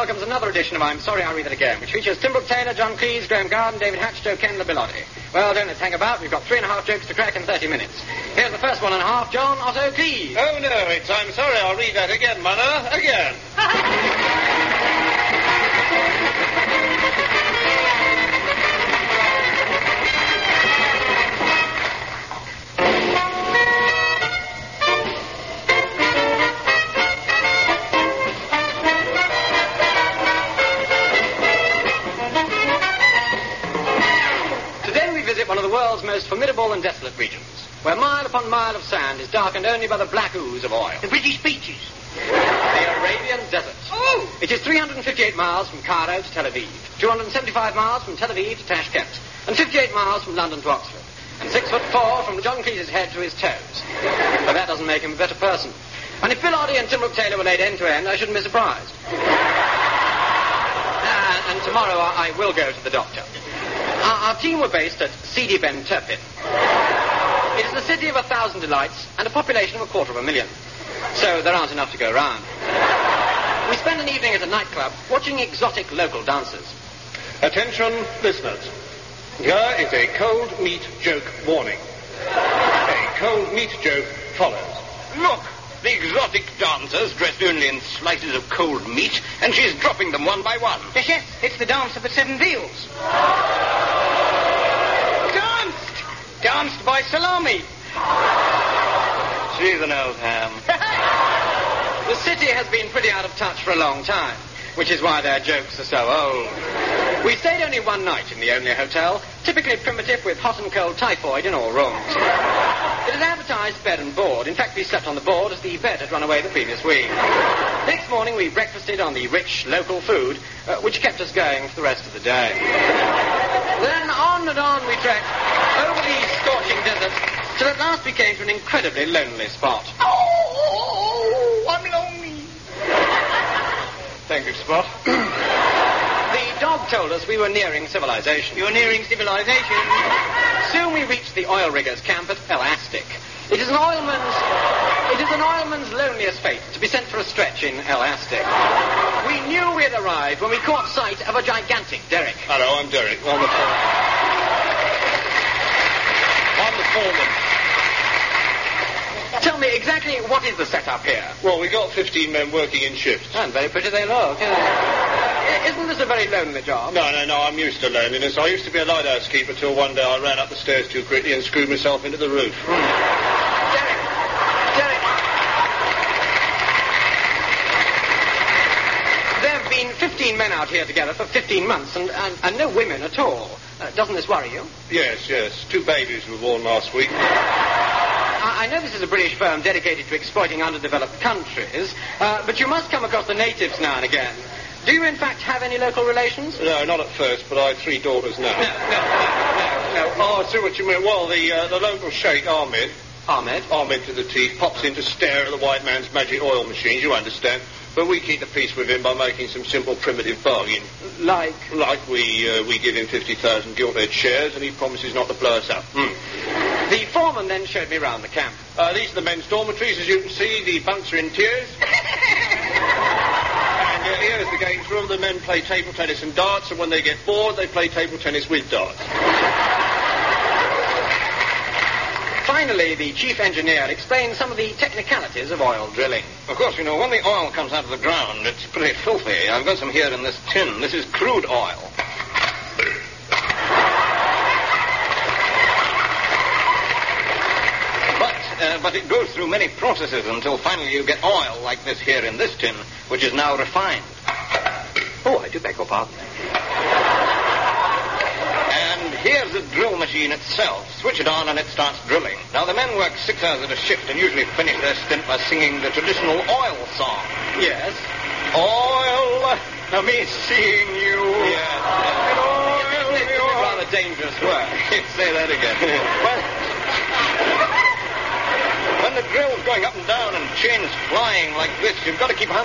Welcomes another edition of I'm Sorry I'll Read It Again, which features Tim Brooke Taylor, John Cleese, Graeme Garden, David Hatch, Joe Ken, Bill Oddie. Well, don't let's hang about. We've got three and a half jokes to crack in 30 minutes. Here's the first one and a half, John Otto Cleese. Oh, no, it's I'm sorry, I'll read that again, Mother. Again. Most formidable and desolate regions, where mile upon mile of sand is darkened only by the black ooze of oil. The British beaches. The Arabian Desert. Oh! It is 358 miles from Cairo to Tel Aviv, 275 miles from Tel Aviv to Tashkent, and 58 miles from London to Oxford, and six foot four from John Cleese's head to his toes. But that doesn't make him a better person. And if Bill Oddie and Tim Brooke Taylor were laid end to end, I shouldn't be surprised. Uh, and tomorrow I will go to the doctor. Our, our team were based at Sidi Ben Turpin. It is the city of a thousand delights and a population of a quarter of a million. So there aren't enough to go round. We spend an evening at a nightclub watching exotic local dancers. Attention, listeners. Here is a cold meat joke warning. A cold meat joke follows. Look, the exotic dancers dressed only in slices of cold meat, and she's dropping them one by one. Yes, yes, it's the dance of the seven veals. Danced! By Salami. She's an old ham. The city has been pretty out of touch for a long time, which is why their jokes are so old. We stayed only one night in the only hotel, typically primitive with hot and cold typhoid in all rooms. It is advertised bed and board. In fact, we slept on the board as the bed had run away the previous week. Next morning, we breakfasted on the rich local food, uh, which kept us going for the rest of the day. Then on and on we trekked over the scorching desert till at last we came to an incredibly lonely spot. Oh, oh, oh I'm lonely. Thank you, Spot. The dog told us we were nearing civilization. You're nearing civilization. Soon we reached the oil riggers' camp at Elastic. It is an oilman's it is an oilman's loneliest fate to be sent for a stretch in Elastic. We knew we had arrived when we caught sight of a gigantic derrick. Hello, I'm Derek. I'm the foreman. I'm the foreman. Tell me exactly what is the setup here? Well, we got 15 men working in shifts. And very pretty they look. yeah. Eh, isn't this a very lonely job? No, no, no, I'm used to loneliness. I used to be a lighthouse keeper till one day I ran up the stairs too quickly and screwed myself into the roof. Derek, Derek. There have been 15 men out here together for 15 months and, and, and no women at all. Uh, doesn't this worry you? Yes, yes. Two babies were born last week. I, I know this is a British firm dedicated to exploiting underdeveloped countries, uh, but you must come across the natives now and again. Do you, in fact, have any local relations? No, not at first, but I have three daughters now. No, no, no, no. Oh, I see what you mean. Well, the uh, the local sheikh, Ahmed, Ahmed? Ahmed to the teeth, pops in to stare at the white man's magic oil machines, you understand. But we keep the peace with him by making some simple primitive bargain. Like? Like we uh, we give him 50,000 gilt-edged shares and he promises not to blow us up. Hmm. The foreman then showed me round the camp. Uh, these are the men's dormitories. As you can see, the bunks are in tiers. and uh, here's the games room. The men play table tennis and darts, and when they get bored, they play table tennis with darts. Finally, the chief engineer explained some of the technicalities of oil drilling. Of course, you know, when the oil comes out of the ground, it's pretty filthy. I've got some here in this tin. This is crude oil. But, uh, but it goes through many processes until finally you get oil like this here in this tin, which is now refined. Oh, I do beg your pardon. Machine itself. Switch it on and it starts drilling. Now, the men work six hours at a shift and usually finish their stint by singing the traditional oil song. Yes. Oil, now me seeing you. Yes. It's a rather dangerous work. Say that again. well, when the drill's going up and down and chains flying like this, you've got to keep 100%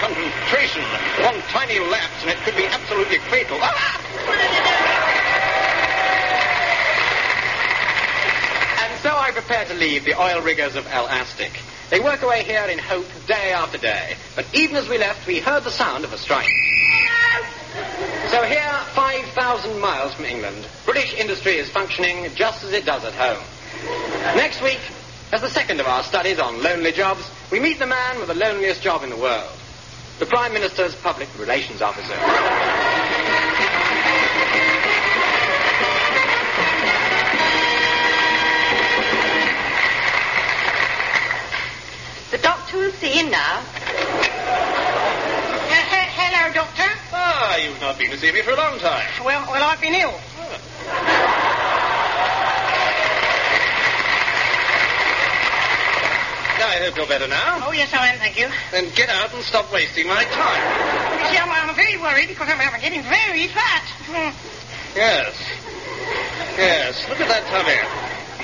concentration. One tiny lapse and it could be absolutely fatal. Ah! I prepare to leave the oil riggers of El Astic. They work away here in hope day after day. But even as we left, we heard the sound of a strike. So here, 5,000 miles from England, British industry is functioning just as it does at home. Next week, as the second of our studies on lonely jobs, we meet the man with the loneliest job in the world, the Prime Minister's Public Relations Officer. Not been to see me for a long time. Well, well, I've been ill. Ah. I hope you're better now. Oh, yes, I am, thank you. Then get out and stop wasting my time. You see, I'm, I'm very worried because I'm, I'm getting very fat. Yes. Yes. Look at that tummy.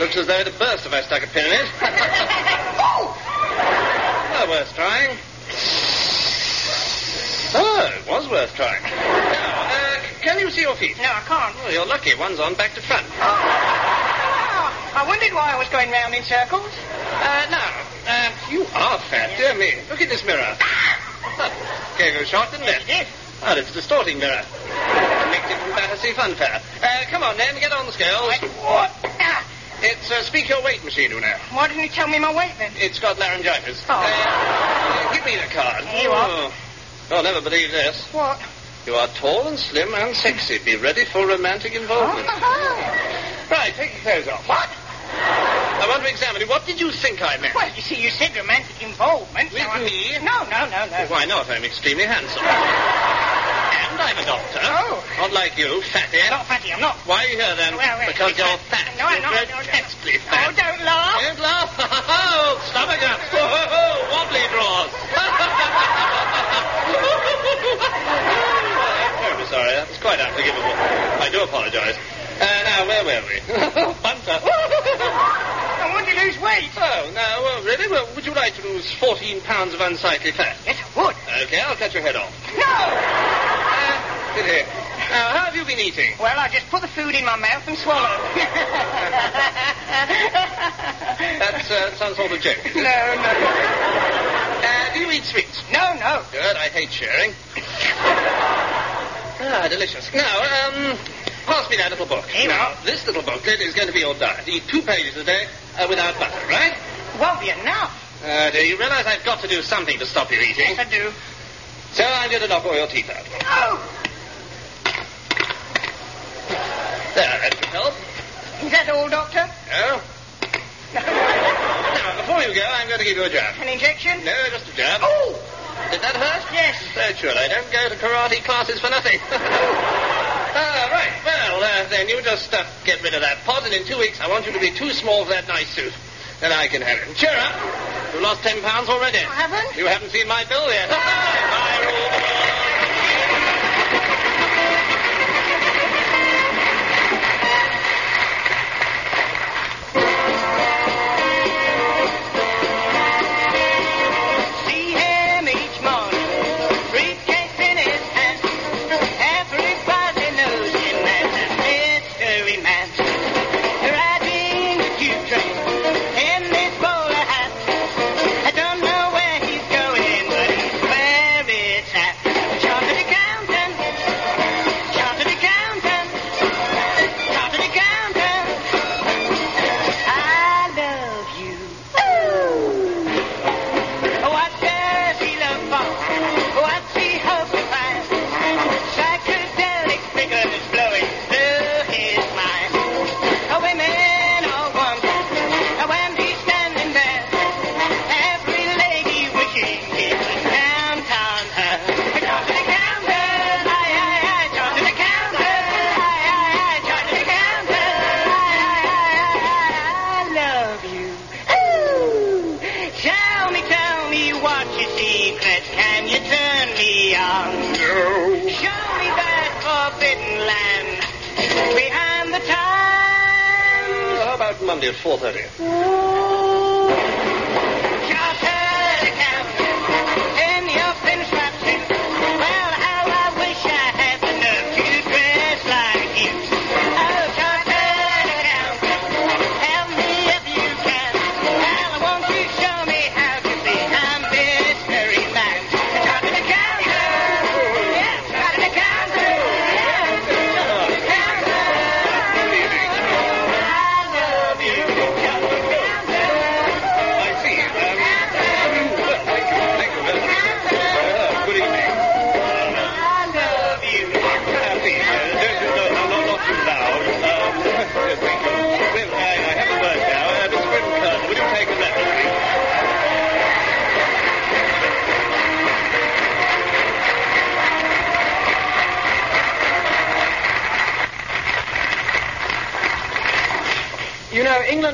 Looks as though it'd burst if I stuck a pin in it. oh! Well, worth trying. Oh, it was worth trying. Uh, can you see your feet? No, I can't. Well, you're lucky. One's on back to front. Ah, I wondered why I was going round in circles. Uh, now, uh, you are fat, dear me. Look in this mirror. Gave you a shot, didn't it? Yes. Oh, it's a distorting mirror. It from Battersea Funfair. Uh, come on, then, get on the scales. What? Ah, It's a speak your weight machine, you know. why didn't you tell me my weight then? It's got laryngitis. Oh. Uh, give me the card. Here you are. Oh. You'll never believe this. What? You are tall and slim and sexy. Be ready for romantic involvement. Ah, right, take your clothes off. What? I want to examine you. What did you think I meant? Well, you see, you said romantic involvement. With so me? No, no, no, no. Why not? I'm extremely handsome. And I'm a doctor. Oh. Not like you, fatty. I'm not fatty, I'm not. Why are you here then? Well, well, because because- you're fat. No, I'm you're not. No, no. grotesquely Oh, don't laugh. Don't laugh. Oh, stomach up. Oh, wobbly drawers. I'm terribly sorry. That was quite unforgivable. I do apologize. Uh, now, where were we? Bunter. I want to lose weight. oh, now, well, really? Well, would you like to lose 14 pounds of unsightly fat? Yes, I would. Okay, I'll cut your head off. No! Uh, sit here. Now, how have you been eating? Well, I just put the food in my mouth and swallow. That's uh, some sort of joke. no, no. Uh, do you eat sweets? No, no. Good, I hate sharing. Ah, delicious. Now, um, pass me that little book. You now, this little booklet is going to be your diet. Eat two pages a day uh, without butter, right? Won't be enough. Uh, do you realize I've got to do something to stop you eating? Yes, I do. So I'm going to knock all your teeth out. No! There, that should help. Is that all, Doctor? No? Now, before you go, I'm going to give you a jab. An injection? No, just a jab. Oh! Did that hurt? Yes. So sure, I don't go to karate classes for nothing. ah, right. Well, uh, then you just uh, get rid of that pot, and in two weeks I want you to be too small for that nice suit. Then I can have it. Cheer up. You've lost ten pounds already. I haven't? You haven't seen my bill yet. about Monday at 4.30?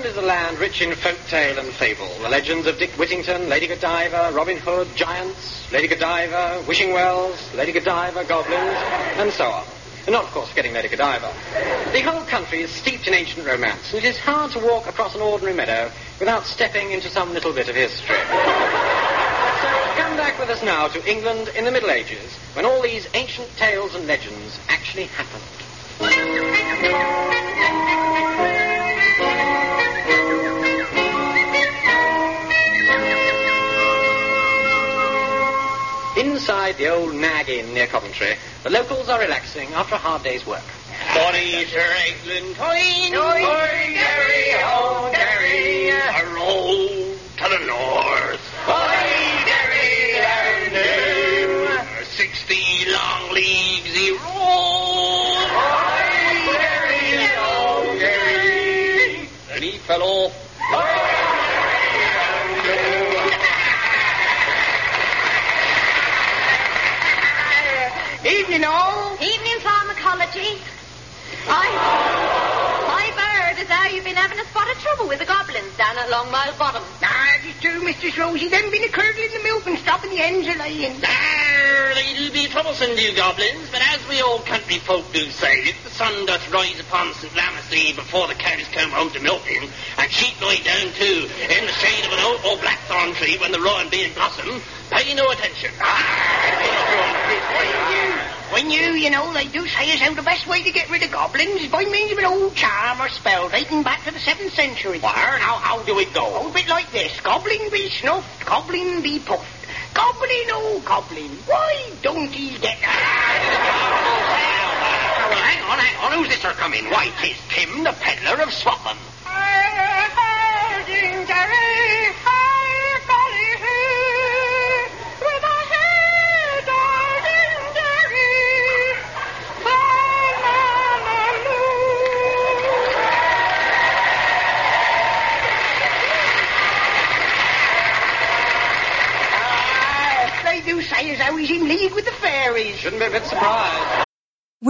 England is a land rich in folk tale and fable. The legends of Dick Whittington, Lady Godiva, Robin Hood, giants, Lady Godiva, wishing wells, Lady Godiva, goblins, and so on. And not, of course, forgetting Lady Godiva. The whole country is steeped in ancient romance, and it is hard to walk across an ordinary meadow without stepping into some little bit of history. So come back with us now to England in the Middle Ages, when all these ancient tales and legends actually happened. Inside the old Nag Inn near Coventry, the locals are relaxing after a hard day's work. Bonnie Sir England, toy, Toy, Derry, oh, Derry. Pharmacology. I, my bird, is how you've been having a spot of trouble with the goblins down at Long Mile Bottom. Ah, it is true, Mistress Rosie. Them been a curdling the milk and stopping the hens a laying. There, they do be troublesome, do goblins, but as we old country folk do say, if the sun doth rise upon St. Lammas Eve before the cows come home to milking, and sheep lie down too in the shade of an oak or blackthorn tree when the rowan be in blossom, pay no attention. Ah! When you, you know, they do say as how the best way to get rid of goblins is by means of an old charm or spell dating back to the 7th century. Where? Now, how do it go? Oh, a bit like this. Goblin be snuffed, goblin be puffed. Goblin, oh, goblin, why don't he get... Hang on, hang on. Who's this are coming? Why, 'tis Tim, the peddler of Scotland. Ah, They do say as how he's in league with the fairies. Shouldn't be a bit surprised.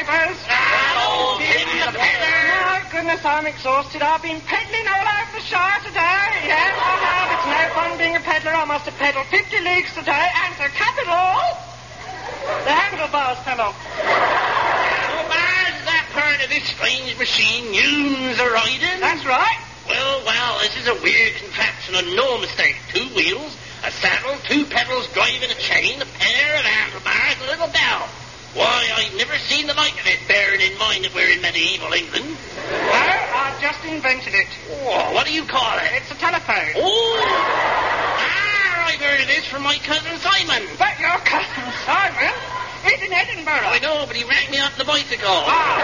Hello, good neighbours. The peddler. My goodness, I'm exhausted. I've been peddling all over the shire today. Yes, I have. It's no fun being a peddler. I must have peddled 50 leagues today, and the capital, the handlebars fell off. Oh, bars that part of this strange machine yous are riding? That's right. Well, well, this is a weird contraption and no mistake. Two wheels, a saddle, two pedals driving a chain, a pair of handlebars, and a little bell. Why, I've never seen the like of it, bearing in mind that we're in medieval England. Well, I've just invented it. Oh, what do you call it? It's a telephone. Oh! Ah, I've heard of this from my cousin Simon. But your cousin Simon He's in Edinburgh. I know, but he rang me on the bicycle. Ah.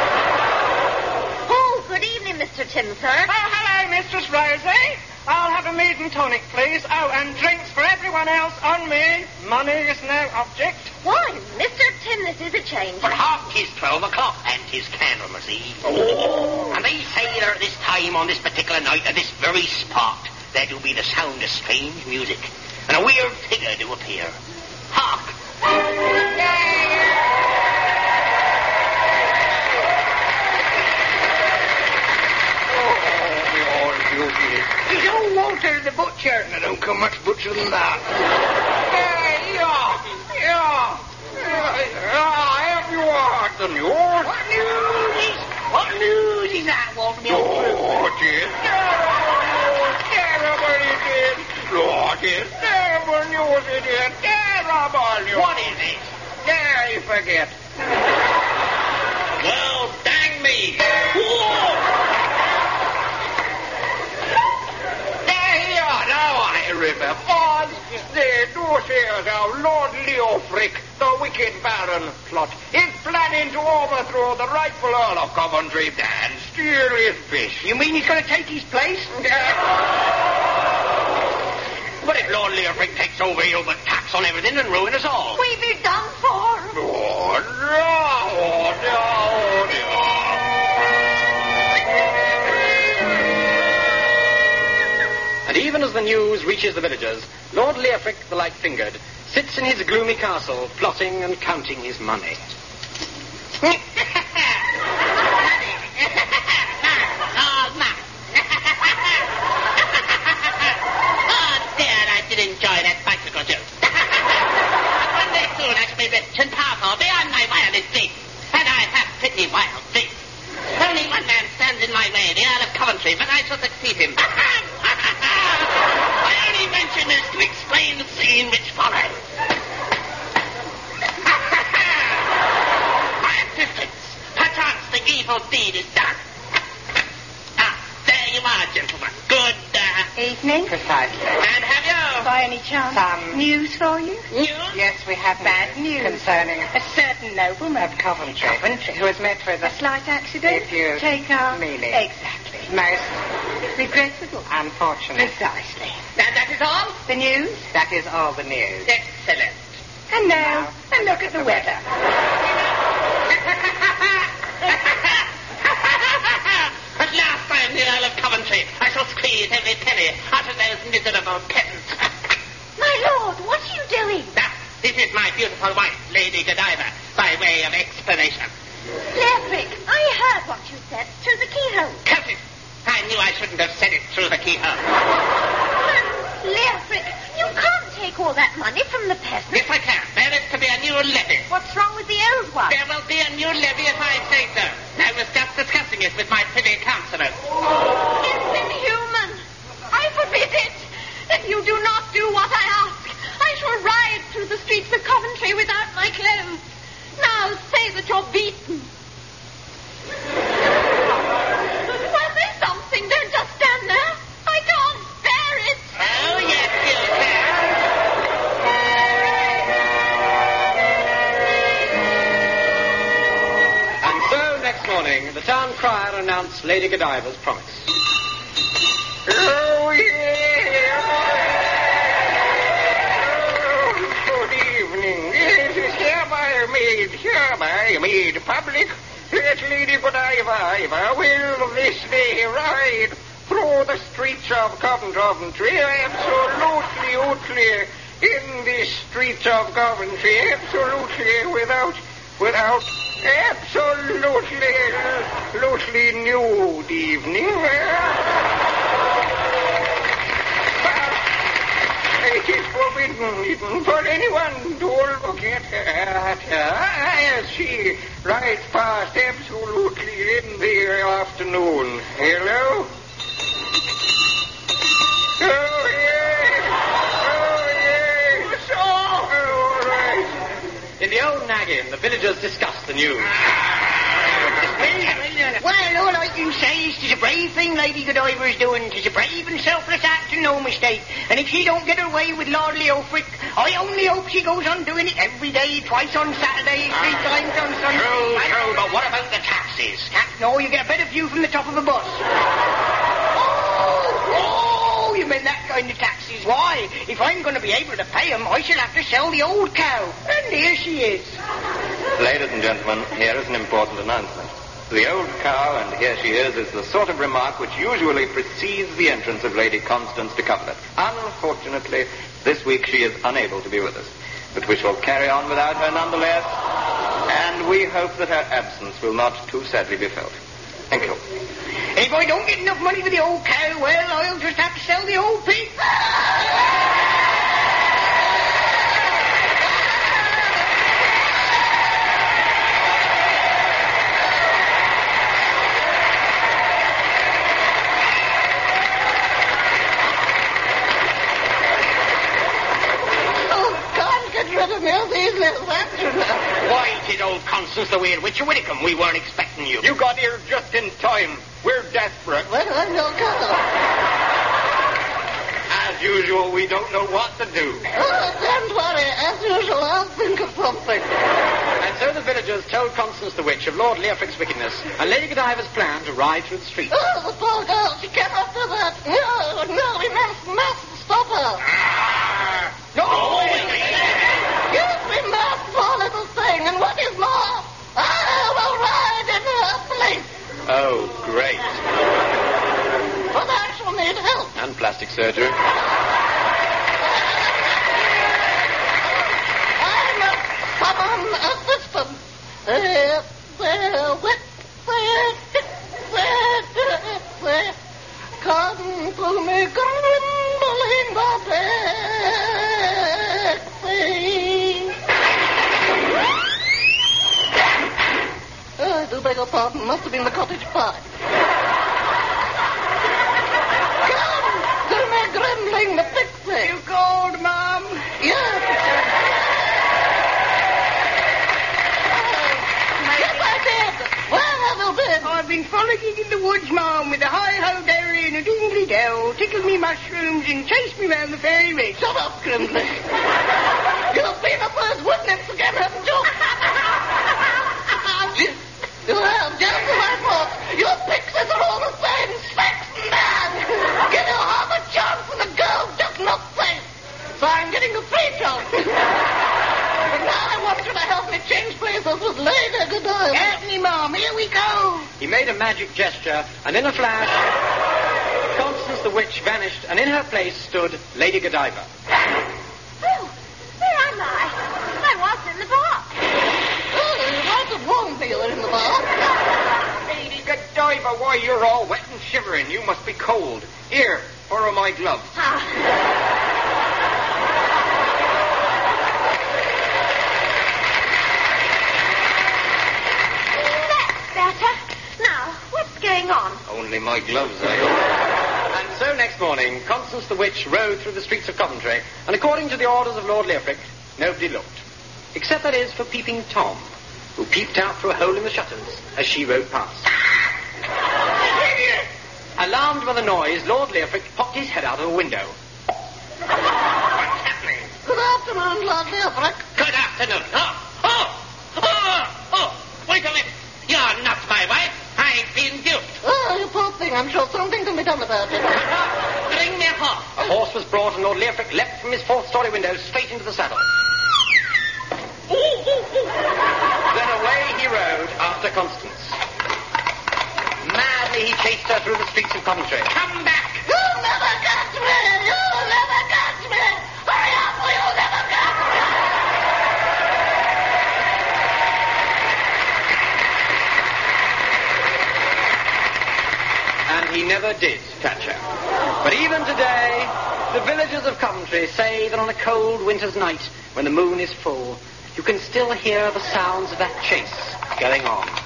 Oh, good evening, Mr. Tim, sir. Oh, hello, Mistress Rosie. I'll have a mead and tonic, please. Oh, and drinks for everyone else on me. Money is no object. Why, Mr. Tim, this is a change. For half tis twelve o'clock, and tis Candlemas Eve. Oh. And they say that at this time on this particular night at this very spot there do be the sound of strange music, and a weird figure do appear. Of Coventry and steal his fish. You mean he's going to take his place? but if Lord Leofric takes over, he'll put tax on everything and ruin us all. We be done for. Oh, no, oh, oh, no, And even as the news reaches the villagers, Lord Leofric the Light-Fingered sits in his gloomy castle, plotting and counting his money. Oh, ma. oh, dear, I did enjoy that bicycle joke. One day soon And powerful beyond my wildest dreams. And I have pretty wild dreams. Only one man stands in my way, the Earl of Coventry, but I shall succeed him. I only mention this to explain the scene which follows. my assistants, perchance the evil deed is done. Ah, there you are, gentlemen. Good, uh, Evening. Precisely. And have you? By any chance, Some- news for you? News? Yes, we have bad news Concerning a certain nobleman of Coventry. Coventry. Who has met with A slight accident. If you take our meaning. exactly most regrettable. unfortunate. Precisely. That, that is all? The news. That is all the news. Excellent. And now, a look at the weather. At last I am the Earl of Coventry. I shall squeeze every penny out of those miserable peasants. My lord, what are you doing? now, this is my beautiful wife, Lady Godiva, by way of explanation. Leofric, I heard what you said through the keyhole. Curses! I knew I shouldn't have said it through the keyhole. Leofric, you can't take all that money from the peasants. Yes, I can. There is to be a new levy. What's wrong with the old one? There will be a new levy if I say so. I was just discussing it with my privy councillors. It's inhuman. I forbid it. If you do not do what I ask, I shall ride through the streets of Coventry without my clothes. Now say that you're beaten. Well, say something. Don't just stand there. I can't bear it. Oh, yes, you can. And so, next morning, the town crier announced Lady Godiva's promise. That Lady Godiva will this day ride through the streets of Coventry, absolutely, utterly, in the streets of Coventry, absolutely, without, without, absolutely, absolutely nude evening. It is forbidden even for anyone to look at her, as she rides past absolutely in the afternoon. Hello? Oh, yes. Oh, yes. Oh, all right. In the old Nag Inn, the villagers discussed the news. Well, all I can say is 'tis a brave thing Lady Godiva's doing. 'Tis a brave and selfless act and no mistake. And if she don't get her way with Lord Leofric, I only hope she goes on doing it every day, twice on Saturday, three ah. times on Sunday. True, true, but what about the taxes? Tax? No, you get a better view from the top of a bus. Oh, oh, you meant that kind of taxes. Why, if I'm going to be able to pay 'em, I shall have to sell the old cow. And here she is. Ladies and gentlemen, here is an important announcement. The old cow, and here she is, is the sort of remark which usually precedes the entrance of Lady Constance de Coverlet. Unfortunately, this week she is unable to be with us. But we shall carry on without her nonetheless, and we hope that her absence will not too sadly be felt. Thank you. If I don't get enough money for the old cow, well, I'll just have to sell the old pig. Oh, can't get rid of me of these little astronauts. Why, it old Constance the Weird Witch of Whitcomb. We weren't expecting you. You got here just in time. We're desperate. Well, I'm no color. As usual, we don't know what to do. Oh, don't worry. As usual, I'll think of something. And so the villagers told Constance the Witch of Lord Leofric's wickedness and Lady Godiva's plan to ride through the streets. Oh, the poor girl. She cannot do that. No, no, we must, must stop her. Ah. No! Yes, we must, poor little thing. And what is more, I will ride in her place. Oh, great. But I shall need help. And plastic surgery. I must summon assistance. Uh, uh, do beg your pardon. Must have been the cottage pie. Frolicking in the woods, Mom, with a hi-ho dairy and a dingly dell, tickled me mushrooms and chased me round the fairy ridge. Shut up, Grimley. You've been up those wood nymphs again, haven't you? you have, just as I thought. Your pixies are all the same. Sex man. Give half a chance and the girl's just not safe. So I'm getting a free chance. but now I want you to help me change places with Lady. Certainly, Mom. Here we go. He made a magic gesture, and in a flash, Constance the Witch vanished, and in her place stood Lady Godiva. Oh, where am I? I was in the bar. Oh, you might have warned me you in the bar. Lady Godiva, why, you're all wet and shivering. You must be cold. Here, borrow my gloves. That's better. Now, what's going on? My gloves, I hope. And so next morning, Constance the Witch rode through the streets of Coventry, and according to the orders of Lord Leofric, nobody looked. Except, that is, for Peeping Tom, who peeped out through a hole in the shutters as she rode past. Alarmed by the noise, Lord Leofric popped his head out of a window. What's happening? Good afternoon, Lord Leofric. Good afternoon. Oh, I'm sure something can be done about it. Bring me a horse. A horse was brought, and Lord Leofric leapt from his fourth-story window straight into the saddle. Then away he rode after Constance. Madly he chased her through the streets of Coventry. Come back. You'll never catch me! You'll never catch me! Hurry up or you'll never catch me! And he never did catch her. But even today, the villagers of Coventry say that on a cold winter's night, when the moon is full, you can still hear the sounds of that chase going on.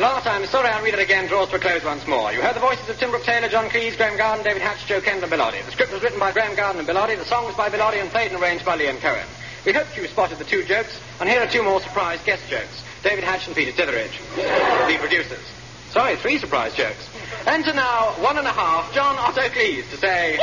Lot. I'm sorry I'll read it again, draws to a close once more. You heard the voices of Tim Brooke Taylor, John Cleese, Graeme Garden, David Hatch, Jo Kendall, and Bill Oddie. The script was written by Graeme Garden and Bill Oddie. The song was by Bill Oddie and played and arranged by Liam Cohen. We hope you spotted the two jokes, and here are two more surprise guest jokes. David Hatch and Peter Titheradge, the producers. Sorry, three surprise jokes. Enter now one and a half, John Otto Cleese, to say...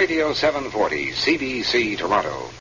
Radio 740, CBC Toronto.